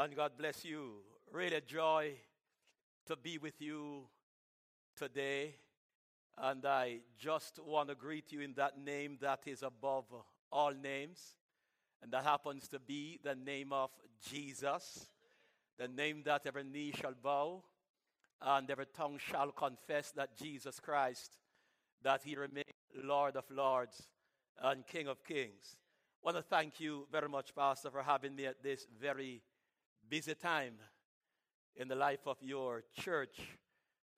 and God bless you. Really a joy to be with you today. And I just want to greet you in that name that is above all names. And that happens to be the name of Jesus, the name that every knee shall bow and every tongue shall confess that Jesus Christ, that he remains Lord of lords and King of kings. I want to thank you very much, Pastor, for having me at this very busy time in the life of your church.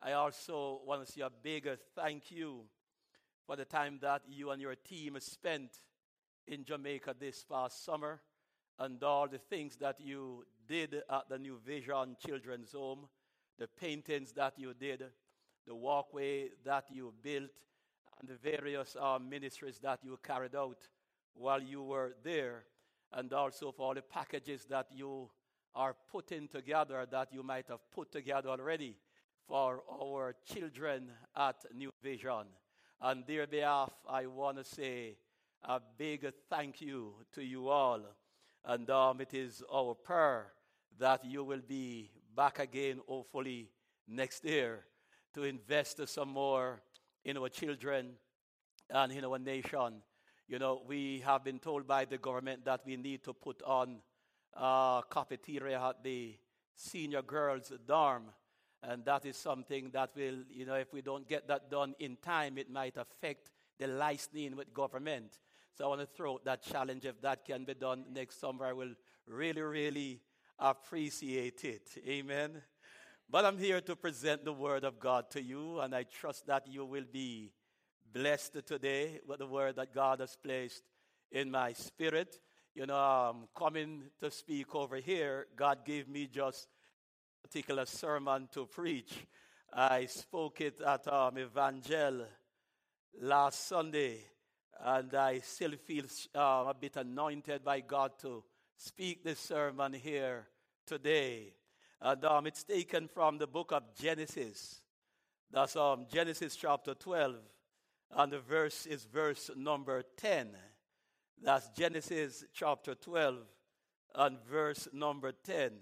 I also want to say a big thank you for the time that you and your team spent in Jamaica this past summer and all the things that you did at the New Vision Children's Home, the paintings that you did, the walkway that you built, and the various uh, ministries that you carried out while you were there, and also for all the packages that you are putting together that you might have put together already for our children at New Vision. On their behalf, I want to say a big thank you to you all. And um, it is our prayer that you will be back again, hopefully, next year to invest some more in our children and in our nation. You know, we have been told by the government that we need to put on uh, cafeteria at the senior girls' dorm. And that is something that will, you know, if we don't get that done in time, it might affect the licensing with government. So I want to throw that challenge. If that can be done next summer, I will really, really appreciate it. Amen. But I'm here to present the word of God to you, and I trust that you will be blessed today with the word that God has placed in my spirit you know, um, coming to speak over here, God gave me just a particular sermon to preach. I spoke it at um, Evangel last Sunday, and I still feel uh, a bit anointed by God to speak this sermon here today. And um, it's taken from the book of Genesis. That's um, Genesis chapter 12, and the verse is verse number 10. That's Genesis chapter 12 and verse number 10.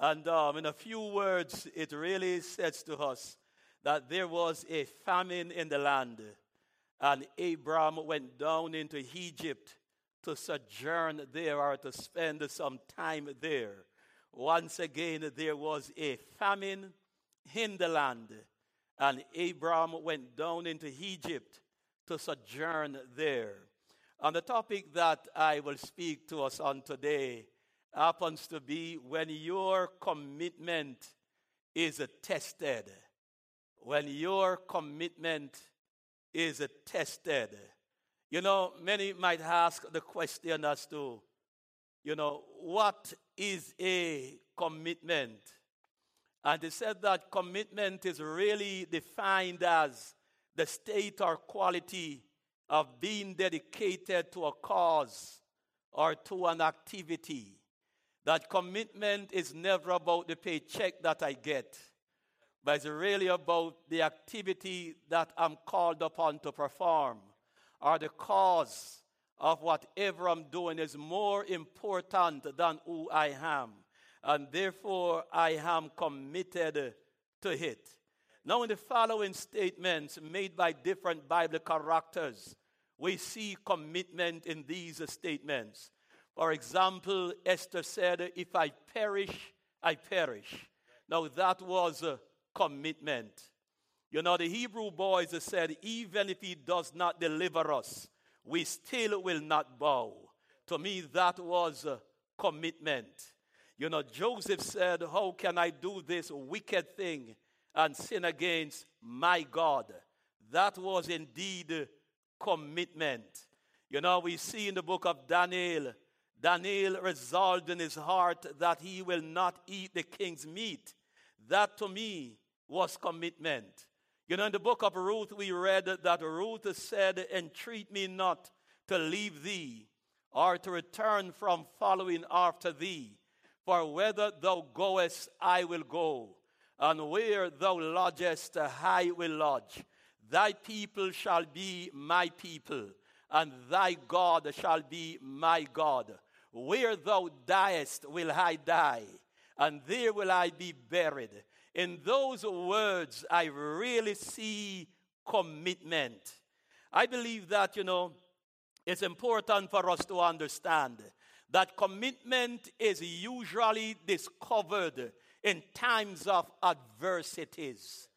And um, in a few words, it really says to us that there was a famine in the land, and Abram went down into Egypt to sojourn there or to spend some time there. Once again, there was a famine in the land, and Abram went down into Egypt to sojourn there. And the topic that I will speak to us on today happens to be when your commitment is tested. When your commitment is tested. You know, many might ask the question as to, you know, what is a commitment? And they said that commitment is really defined as the state or quality of being dedicated to a cause or to an activity. That commitment is never about the paycheck that I get, but it's really about the activity that I'm called upon to perform, or the cause of whatever I'm doing is more important than who I am. And therefore, I am committed to it. Now, in the following statements made by different Bible characters, we see commitment in these statements. For example, Esther said, If I perish, I perish. Now, that was a commitment. You know, the Hebrew boys said, Even if he does not deliver us, we still will not bow. To me, that was a commitment. You know, Joseph said, How can I do this wicked thing? and sin against my God. That was indeed commitment. You know, we see in the book of Daniel, Daniel resolved in his heart that he will not eat the king's meat. That to me was commitment. You know, in the book of Ruth, we read that Ruth said, Entreat me not to leave thee or to return from following after thee. For whither thou goest, I will go and where thou lodgest, I will lodge. Thy people shall be my people, and thy God shall be my God. Where thou diest will I die, and there will I be buried. In those words, I really see commitment. I believe that, you know, it's important for us to understand that commitment is usually discovered in times of adversities.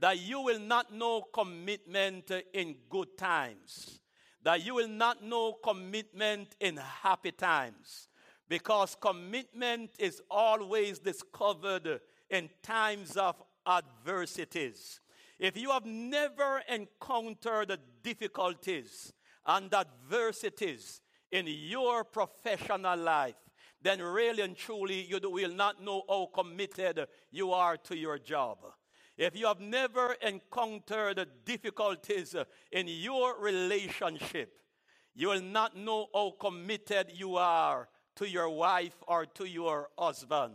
That you will not know commitment in good times. That you will not know commitment in happy times. Because commitment is always discovered in times of adversities. If you have never encountered difficulties and adversities in your professional life, then really and truly you will not know how committed you are to your job. If you have never encountered difficulties in your relationship, you will not know how committed you are to your wife or to your husband.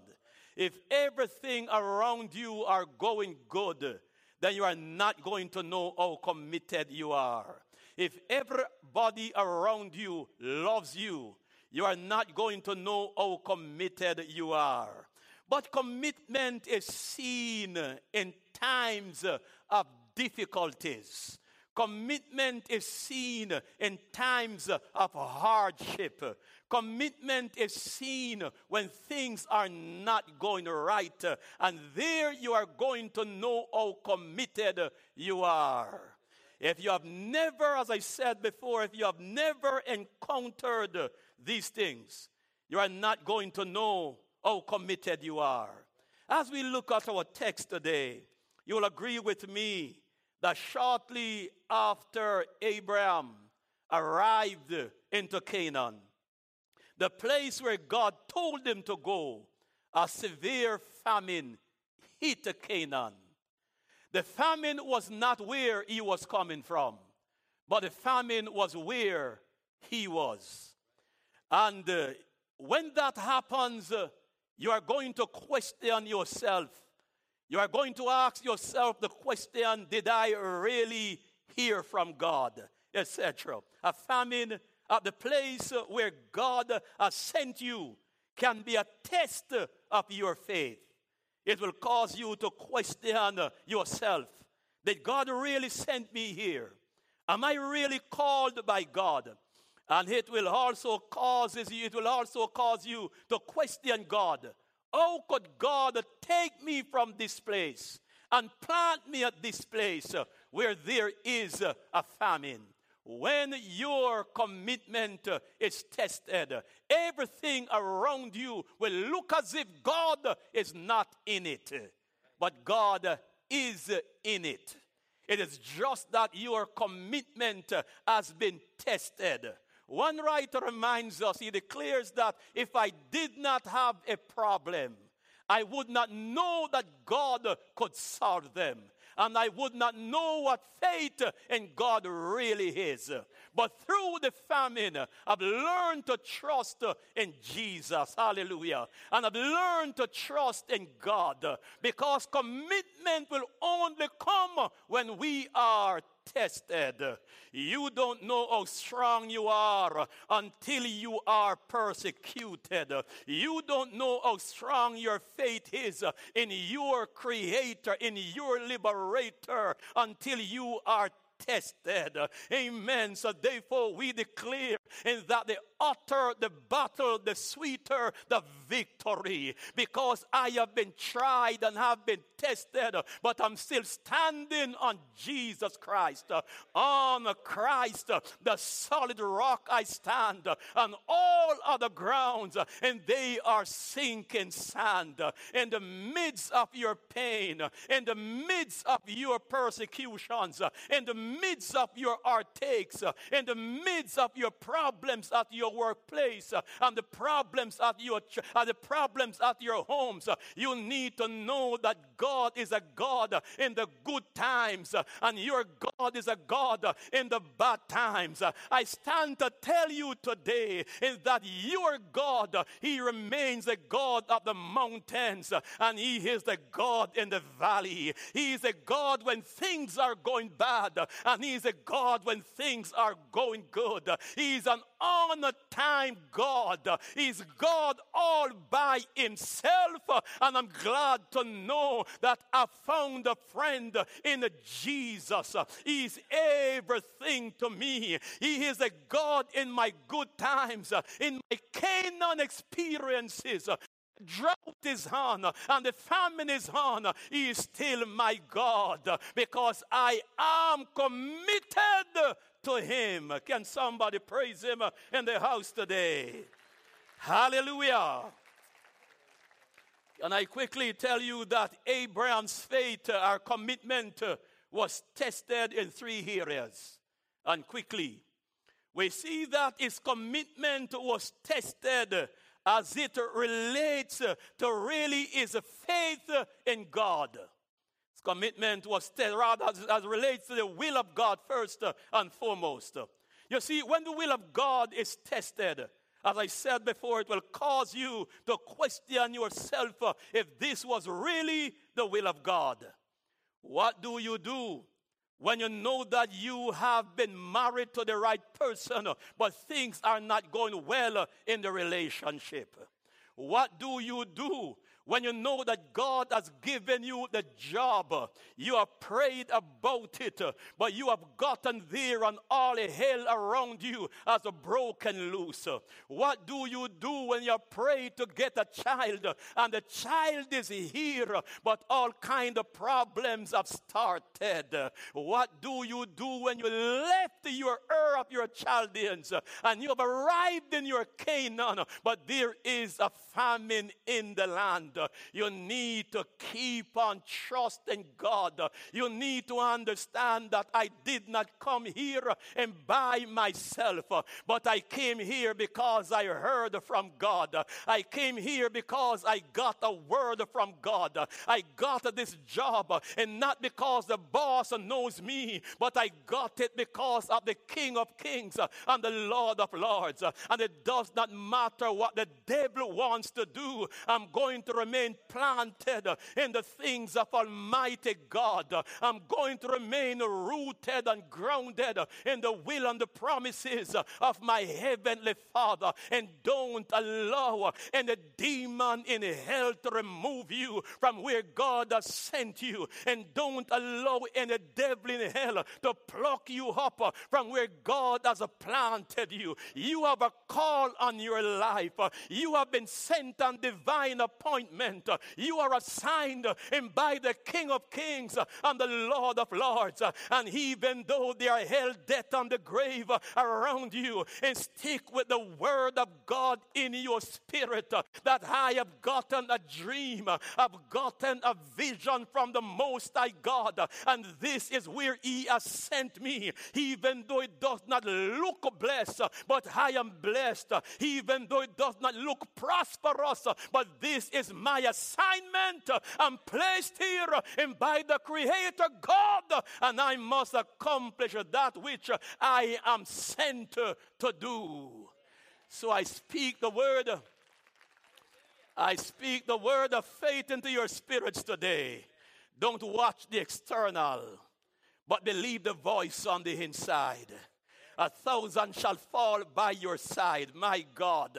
If everything around you are going good, then you are not going to know how committed you are. If everybody around you loves you, you are not going to know how committed you are. But commitment is seen in times of difficulties. Commitment is seen in times of hardship. Commitment is seen when things are not going right. And there you are going to know how committed you are. If you have never, as I said before, if you have never encountered these things, you are not going to know how committed you are. As we look at our text today, you will agree with me that shortly after Abraham arrived into Canaan, the place where God told him to go, a severe famine hit Canaan. The famine was not where he was coming from, but the famine was where he was. And uh, when that happens, uh, you are going to question yourself. You are going to ask yourself the question Did I really hear from God? Etc. A famine at the place where God has sent you can be a test of your faith. It will cause you to question yourself. Did God really send me here? Am I really called by God? And it will also cause it will also cause you to question God. How could God take me from this place and plant me at this place where there is a famine? When your commitment is tested, everything around you will look as if God is not in it, but God is in it. It is just that your commitment has been tested. One writer reminds us, he declares that if I did not have a problem, I would not know that God could solve them and I would not know what faith in God really is. But through the famine, I've learned to trust in Jesus. Hallelujah. And I've learned to trust in God because commitment will only come when we are tested. You don't know how strong you are until you are persecuted. You don't know how strong your faith is in your Creator, in your Liberator, until you are tested. Amen. So therefore we declare in that the utter the battle, the sweeter the victory. Because I have been tried and have been tested, but I'm still standing on Jesus Christ. On Christ, the solid rock I stand, on all other grounds, and they are sinking sand. In the midst of your pain, in the midst of your persecutions, in the midst of your heartaches, in the midst of your problems at your workplace, and the problems at your the problems at your homes, you need to know that God is a God in the good times, and your God is a God in the bad times. I stand to tell you today is that your God, He remains the God of the mountains, and He is the God in the valley. He is a God when things are going bad, and He is a God when things are going good. He is an on time God. He's God all by Himself, and I'm glad to know that I found a friend in Jesus. He's everything to me. He is a God in my good times, in my Canaan experiences, drought is on and the famine is on, He is still my God because I am committed to Him. Can somebody praise Him in the house today? Hallelujah. And I quickly tell you that Abraham's faith, uh, our commitment, uh, was tested in three areas. And quickly, we see that his commitment was tested as it relates uh, to really his faith in God. His commitment was rather as, as relates to the will of God first and foremost. You see, when the will of God is tested, as I said before, it will cause you to question yourself if this was really the will of God. What do you do when you know that you have been married to the right person, but things are not going well in the relationship? What do you do when you know that God has given you the job, you have prayed about it, but you have gotten there and all the hell around you has broken loose. What do you do when you pray to get a child and the child is here, but all kind of problems have started? What do you do when you left your Ur of your Chaldeans and you have arrived in your Canaan, but there is a famine in the land? You need to keep on trusting God. You need to understand that I did not come here and by myself, but I came here because I heard from God. I came here because I got a word from God. I got this job, and not because the boss knows me, but I got it because of the King of Kings and the Lord of Lords. And it does not matter what the devil wants to do, I'm going to remain planted in the things of Almighty God. I'm going to remain rooted and grounded in the will and the promises of my heavenly Father. And don't allow any demon in hell to remove you from where God has sent you. And don't allow any devil in hell to pluck you up from where God has planted you. You have a call on your life. You have been sent on divine appointment. You are assigned uh, and by the King of Kings uh, and the Lord of Lords. Uh, and even though they are held death on the grave around you, and stick with the word of God in your spirit that I have gotten a dream, I've gotten a vision from the Most High God, and this is where He has sent me, even though it does not look blessed, but I am blessed, even though it does not look prosperous, but this is my assignment. I'm placed here and by the Creator God, and I must accomplish that which I am sent to do. So I speak the word. I speak the word of faith into your spirits today. Don't watch the external, but believe the voice on the inside. A thousand shall fall by your side, my God,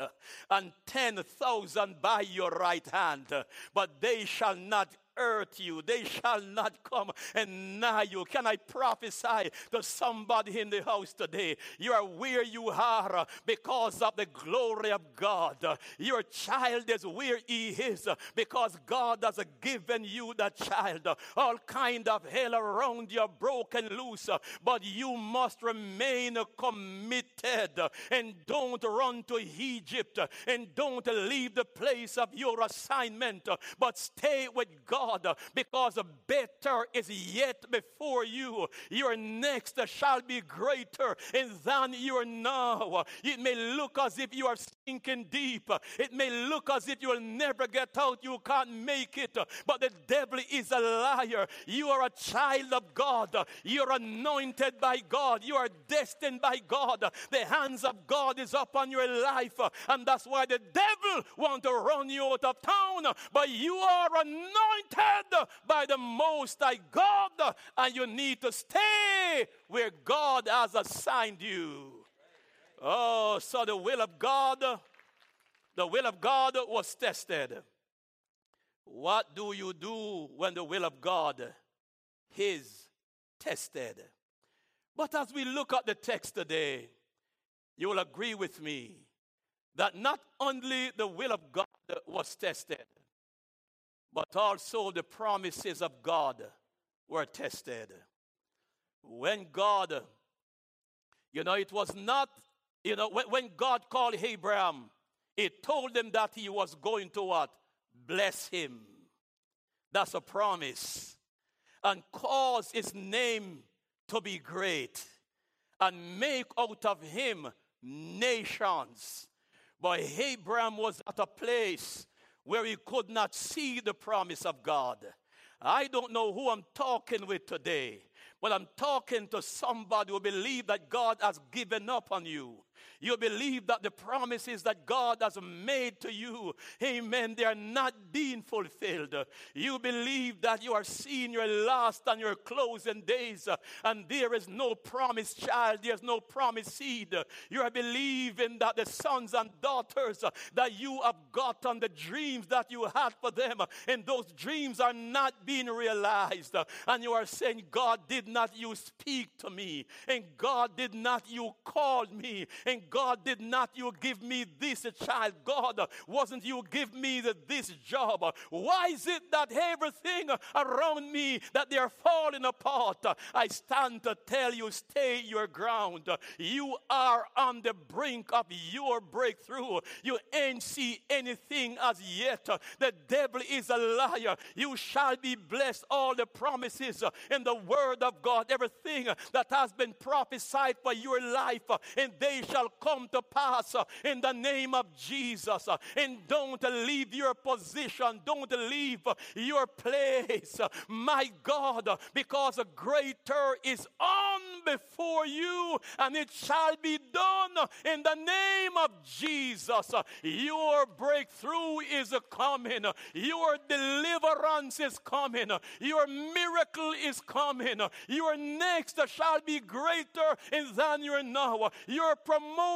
and ten thousand by your right hand, but they shall not hurt you. They shall not come and nigh you. Can I prophesy to somebody in the house today? You are where you are because of the glory of God. Your child is where he is because God has given you that child. All kind of hell around you are broken loose, but you must remain committed and don't run to Egypt and don't leave the place of your assignment, but stay with God God because better is yet before you. Your next shall be greater than your now. It may look as if you are sinking deep. It may look as if you will never get out. You can't make it. But the devil is a liar. You are a child of God. You're anointed by God. You are destined by God. The hands of God is upon your life. And that's why the devil want to run you out of town. But you are anointed by the Most High God, and you need to stay where God has assigned you. Oh, so the will of God, the will of God was tested. What do you do when the will of God is tested? But as we look at the text today, you will agree with me that not only the will of God was tested, but also the promises of God were tested. When God, you know, it was not, you know, when, when God called Abraham, he told him that he was going to what? Bless him. That's a promise. And cause his name to be great. And make out of him nations. But Abraham was at a place where he could not see the promise of God. I don't know who I'm talking with today, but I'm talking to somebody who believes that God has given up on you. You believe that the promises that God has made to you, amen, they are not being fulfilled. You believe that you are seeing your last and your closing days, uh, and there is no promised child, there's no promised seed. You are believing that the sons and daughters uh, that you have gotten, the dreams that you had for them, uh, and those dreams are not being realized. And you are saying, God did not you speak to me, and God did not you call me, and God did not you give me this child. God, uh, wasn't you give me this job? Uh, why is it that everything around me that they are falling apart? Uh, I stand to tell you, stay your ground. You are on the brink of your breakthrough. You ain't see anything as yet. The devil is a liar. You shall be blessed. All the promises in the word of God, everything that has been prophesied for your life, and they shall come to pass uh, in the name of Jesus. Uh, and don't leave your position, don't leave uh, your place, uh, my God, uh, because a greater is on before you, and it shall be done uh, in the name of Jesus. Your breakthrough is coming, your deliverance is coming, your miracle is coming, your next shall be greater than your now. Your promotion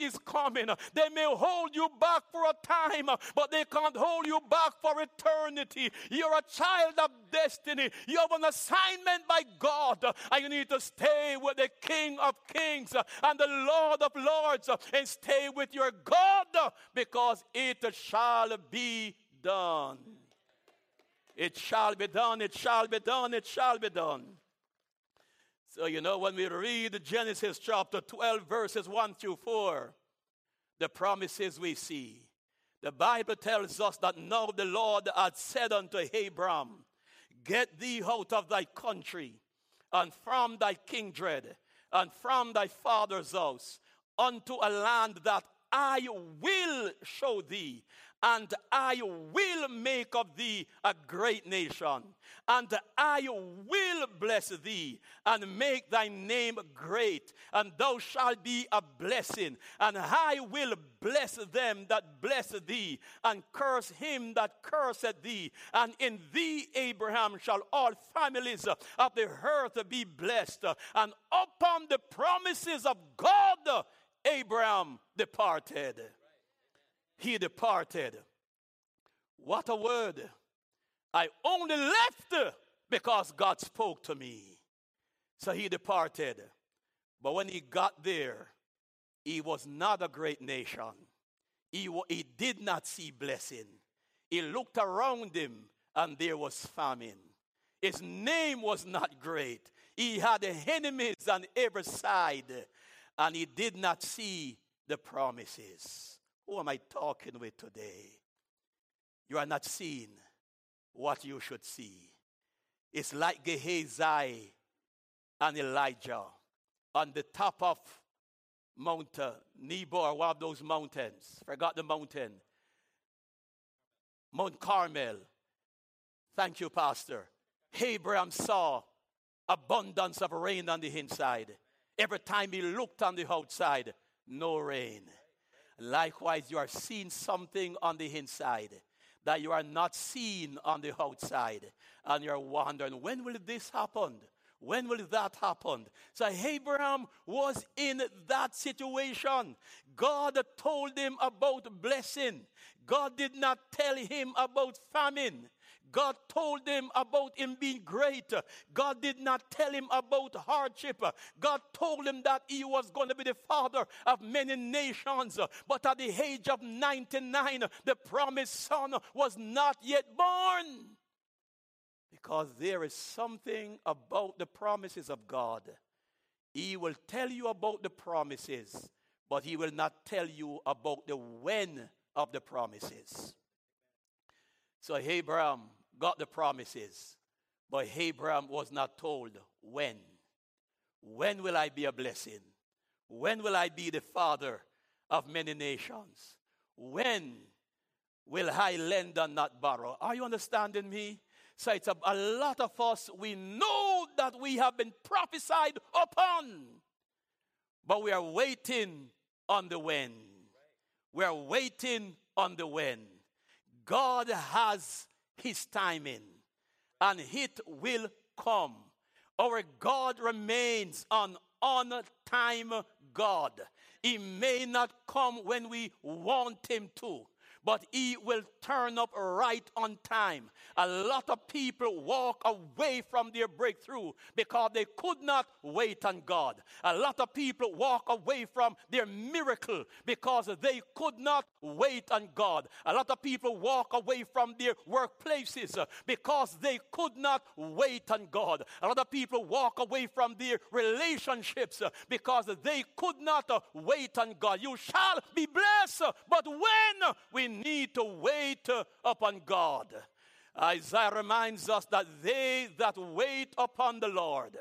is coming. They may hold you back for a time, but they can't hold you back for eternity. You're a child of destiny. You have an assignment by God, and you need to stay with the King of Kings and the Lord of Lords and stay with your God because it shall be done. It shall be done, it shall be done, it shall be done. So, you know, when we read Genesis chapter 12, verses 1 through 4, the promises we see, the Bible tells us that now the Lord had said unto Abram, Get thee out of thy country, and from thy kindred, and from thy father's house, unto a land that I will show thee, and I will make of thee a great nation, and I will bless thee, and make thy name great, and thou shalt be a blessing, and I will bless them that bless thee, and curse him that curseth thee, and in thee, Abraham, shall all families of the earth be blessed, and upon the promises of God, Abraham departed he departed. What a word. I only left because God spoke to me. So he departed. But when he got there, he was not a great nation. He, he did not see blessing. He looked around him and there was famine. His name was not great. He had enemies on every side and he did not see the promises. Who am I talking with today? You are not seeing what you should see. It's like Gehazi and Elijah on the top of Mount Nebo, one of those mountains. Forgot the mountain. Mount Carmel. Thank you, Pastor. Abraham saw abundance of rain on the inside. Every time he looked on the outside, no rain. Likewise, you are seeing something on the inside that you are not seen on the outside. And you're wondering, when will this happen? When will that happen? So Abraham was in that situation. God told him about blessing. God did not tell him about famine. God told him about him being great. God did not tell him about hardship. God told him that he was going to be the father of many nations. But at the age of 99, the promised son was not yet born. Because there is something about the promises of God. He will tell you about the promises, but he will not tell you about the when of the promises. So Abraham got the promises, but Abraham was not told when. When will I be a blessing? When will I be the father of many nations? When will I lend and not borrow? Are you understanding me? So it's a, a lot of us, we know that we have been prophesied upon, but we are waiting on the when. We are waiting on the when. God has his timing, and it will come. Our God remains an on time God. He may not come when we want him to, but he will turn up right on time. A lot of people walk away from their breakthrough because they could not wait on God. A lot of people walk away from their miracle because they could not wait on God. A lot of people walk away from their workplaces because they could not wait on God. A lot of people walk away from their relationships because they could not wait on God. You shall be blessed, but when we need to wait upon God. Isaiah reminds us that they that wait upon the Lord,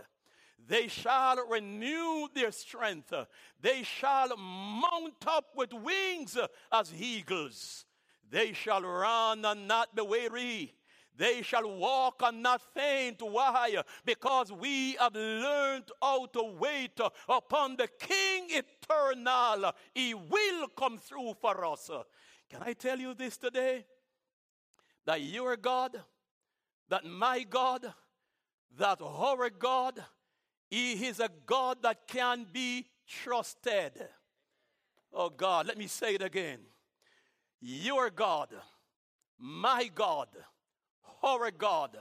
they shall renew their strength. They shall mount up with wings as eagles. They shall run and not be weary. They shall walk and not faint. Why? Because we have learned how to wait upon the King eternal. He will come through for us. Can I tell you this today? That your God, that my God, that our God, He is a God that can be trusted. Oh God, let me say it again. Your God, my God, our God,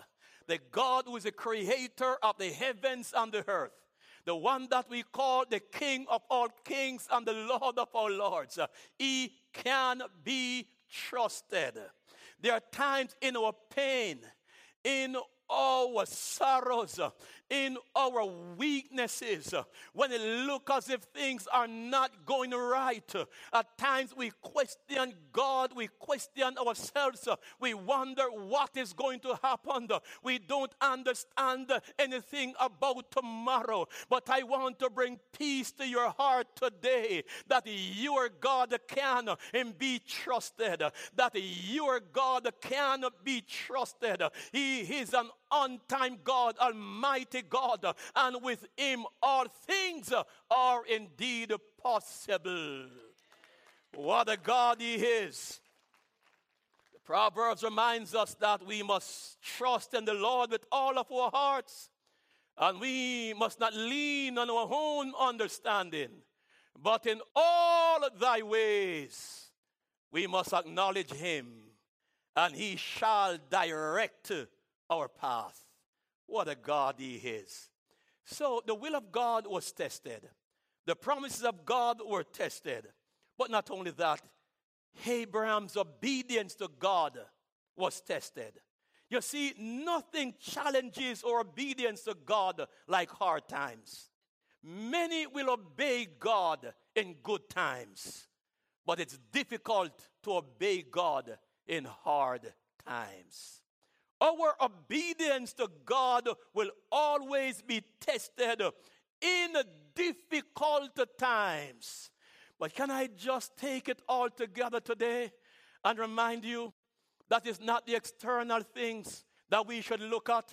the God who is the creator of the heavens and the earth, the one that we call the King of all kings and the Lord of all lords. He can be trusted. There are times in our pain, in our sorrows, in our weaknesses, uh, when it looks as if things are not going right, uh, at times we question God, we question ourselves, uh, we wonder what is going to happen. We don't understand anything about tomorrow. But I want to bring peace to your heart today that your God can and be trusted, that your God can be trusted. He is an on time God, Almighty God, and with Him all things are indeed possible. What a God He is. The Proverbs reminds us that we must trust in the Lord with all of our hearts, and we must not lean on our own understanding, but in all thy ways we must acknowledge Him, and He shall direct our path. What a God He is. So the will of God was tested, the promises of God were tested. But not only that, Abraham's obedience to God was tested. You see, nothing challenges our obedience to God like hard times. Many will obey God in good times, but it's difficult to obey God in hard times. Our obedience to God will always be tested in difficult times. But can I just take it all together today and remind you that it's not the external things that we should look at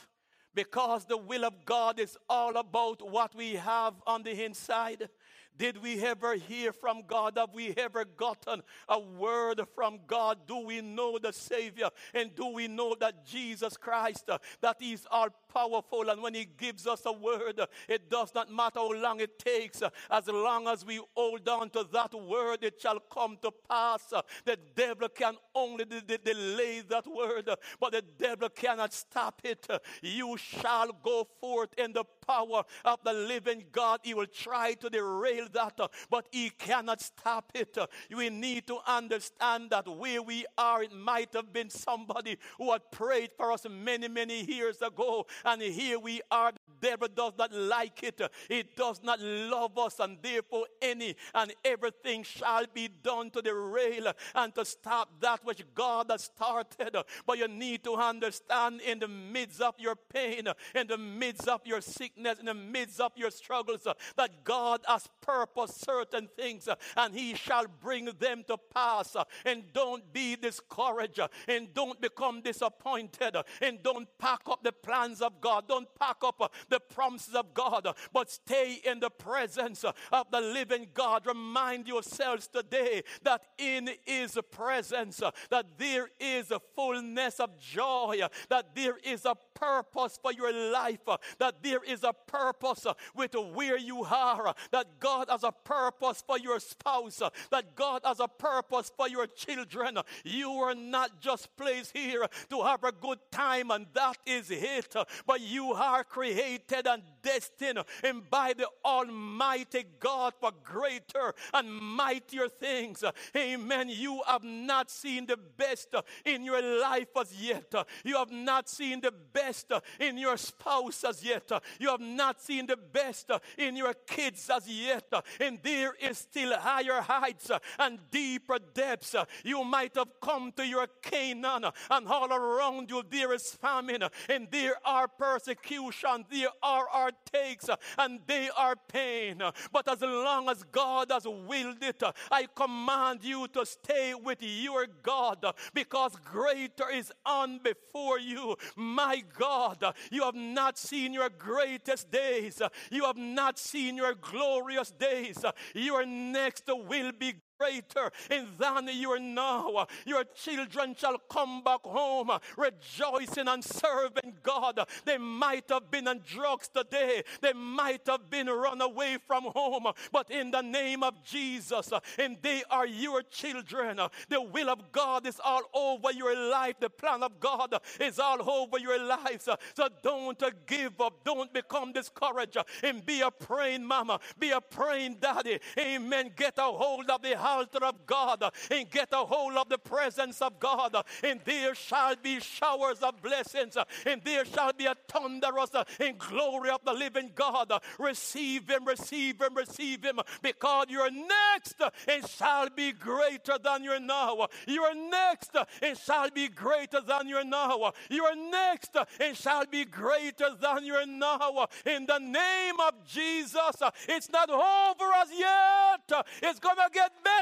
because the will of God is all about what we have on the inside. Did we ever hear from God? Have we ever gotten a word from God? Do we know the Savior? And do we know that Jesus Christ, uh, that He's all powerful? And when He gives us a word, it does not matter how long it takes. As long as we hold on to that word, it shall come to pass. The devil can only de- de- delay that word, but the devil cannot stop it. You shall go forth in the power of the living God. He will try to derail that, but he cannot stop it. We need to understand that where we are, it might have been somebody who had prayed for us many, many years ago, and here we are. The devil does not like it, It does not love us, and therefore any and everything shall be done to derail and to stop that which God has started. But you need to understand in the midst of your pain, in the midst of your sickness, in the midst of your struggles, that God has purposed certain things and He shall bring them to pass. And don't be discouraged and don't become disappointed and don't pack up the plans of God. Don't pack up uh, the promises of God, uh, but stay in the presence uh, of the living God. Remind yourselves today that in His presence, that there is a fullness of joy, that there is a purpose for your life, that there is a purpose with where you are, that God has a purpose for your spouse, that God has a purpose for your children. You are not just placed here to have a good time, and that is it, but you are created and destined and by the Almighty God for greater and mightier things. Amen. You have not seen the best in your life as yet. You have not seen the best in your spouse as yet. You have not seen the best in your kids as yet. And there is still higher heights and deeper depths. You might have come to your Canaan, and all around you there is famine, and there are persecution, there are our takes, and they are pain. But as long as God has willed it, I command you to stay with your God because greater is on before you. My God, you have not seen your greatest days, you have not seen your glorious days. Your next will be greater in than you are now. Your children shall come back home rejoicing and serving God. They might have been on drugs today, they might have been run away from home, but in the name of Jesus, and they are your children. The will of God is all over your life, the plan of God is all over your lives. So don't give up, don't become discouraged, and be a praying mama, be a praying daddy. Amen. Get a hold of the altar of God and get a hold of the presence of God, and there shall be showers of blessings, and there shall be a thunderous and glory of the living God. Receive Him, receive Him, receive Him, because you're next and shall be greater than you're now. You are next and shall be greater than you're now. You are next and shall be greater than you're now. In the name of Jesus, it's not over as yet. It's to get better.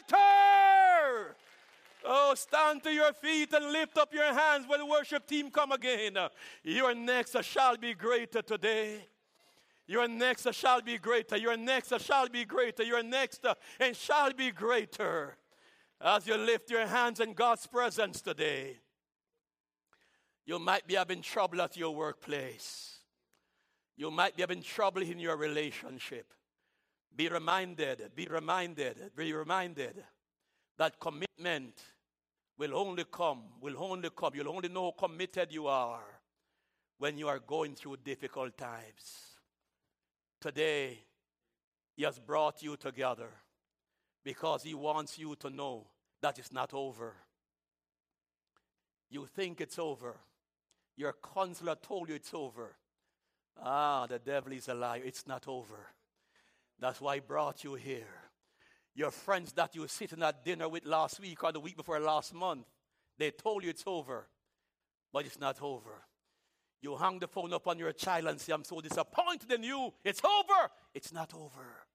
Oh, stand to your feet and lift up your hands when the worship team come again. Your next shall be greater today. Your next shall be greater. Your next shall be greater. Your next uh, and shall be greater. As you lift your hands in God's presence today, you might be having trouble at your workplace. You might be having trouble in your relationship. Be reminded, be reminded, be reminded that commitment will only come, will only come. You'll only know how committed you are when you are going through difficult times. Today, He has brought you together because He wants you to know that it's not over. You think it's over. Your counselor told you it's over. Ah, the devil is a liar. It's not over. That's why I brought you here. Your friends that you were sitting at dinner with last week or the week before last month, they told you it's over, but it's not over. You hung the phone up on your child and say, I'm so disappointed in you. It's over. It's not over.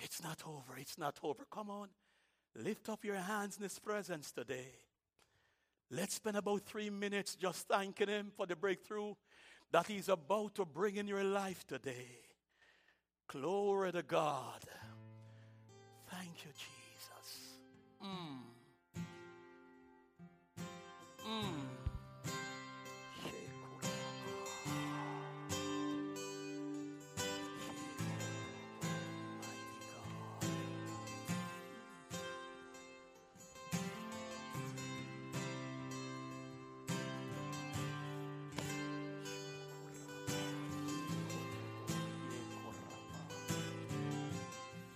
It's not over. It's not over. Come on. Lift up your hands in His presence today. Let's spend about three minutes just thanking Him for the breakthrough that He's about to bring in your life today. Glory to God. Thank you, Jesus. Hmm. Hmm.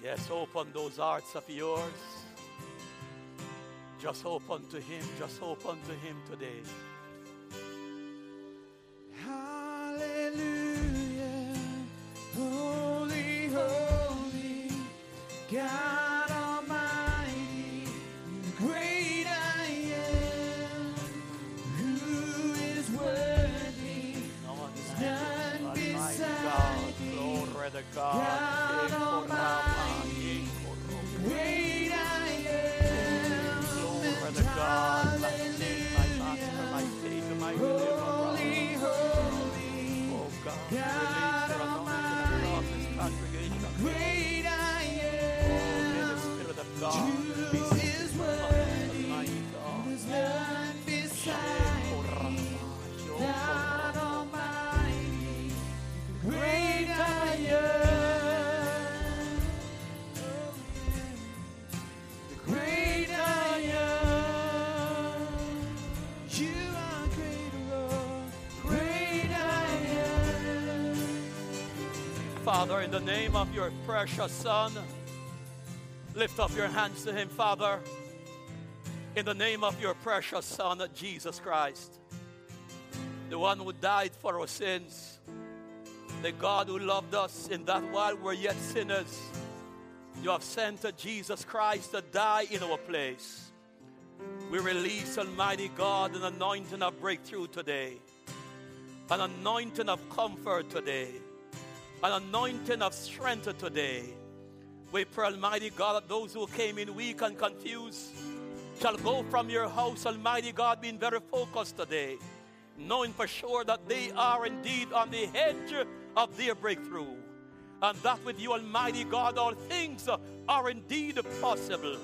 Yes, open those hearts of yours. Just open to Him. Just open to Him today. In the name of your precious Son, lift up your hands to him, Father. In the name of your precious Son, Jesus Christ, the one who died for our sins, the God who loved us in that while we're yet sinners, you have sent Jesus Christ to die in our place. We release, Almighty God, an anointing of breakthrough today, an anointing of comfort today an anointing of strength today. We pray, Almighty God, that those who came in weak and confused shall go from your house, Almighty God, being very focused today, knowing for sure that they are indeed on the edge of their breakthrough. And that with you, Almighty God, all things are indeed possible.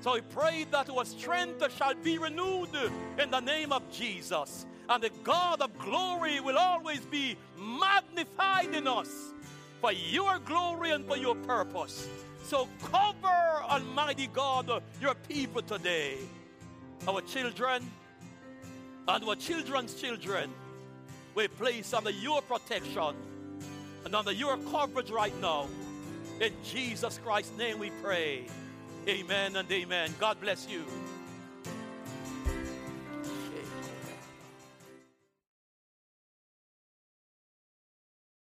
So we pray that our strength shall be renewed in the name of Jesus. And the God of glory will always be magnified in us for your glory and for your purpose. So cover, Almighty God, your people today, our children and our children's children. We place under your protection and under your coverage right now. In Jesus Christ's name we pray. Amen and amen. God bless you.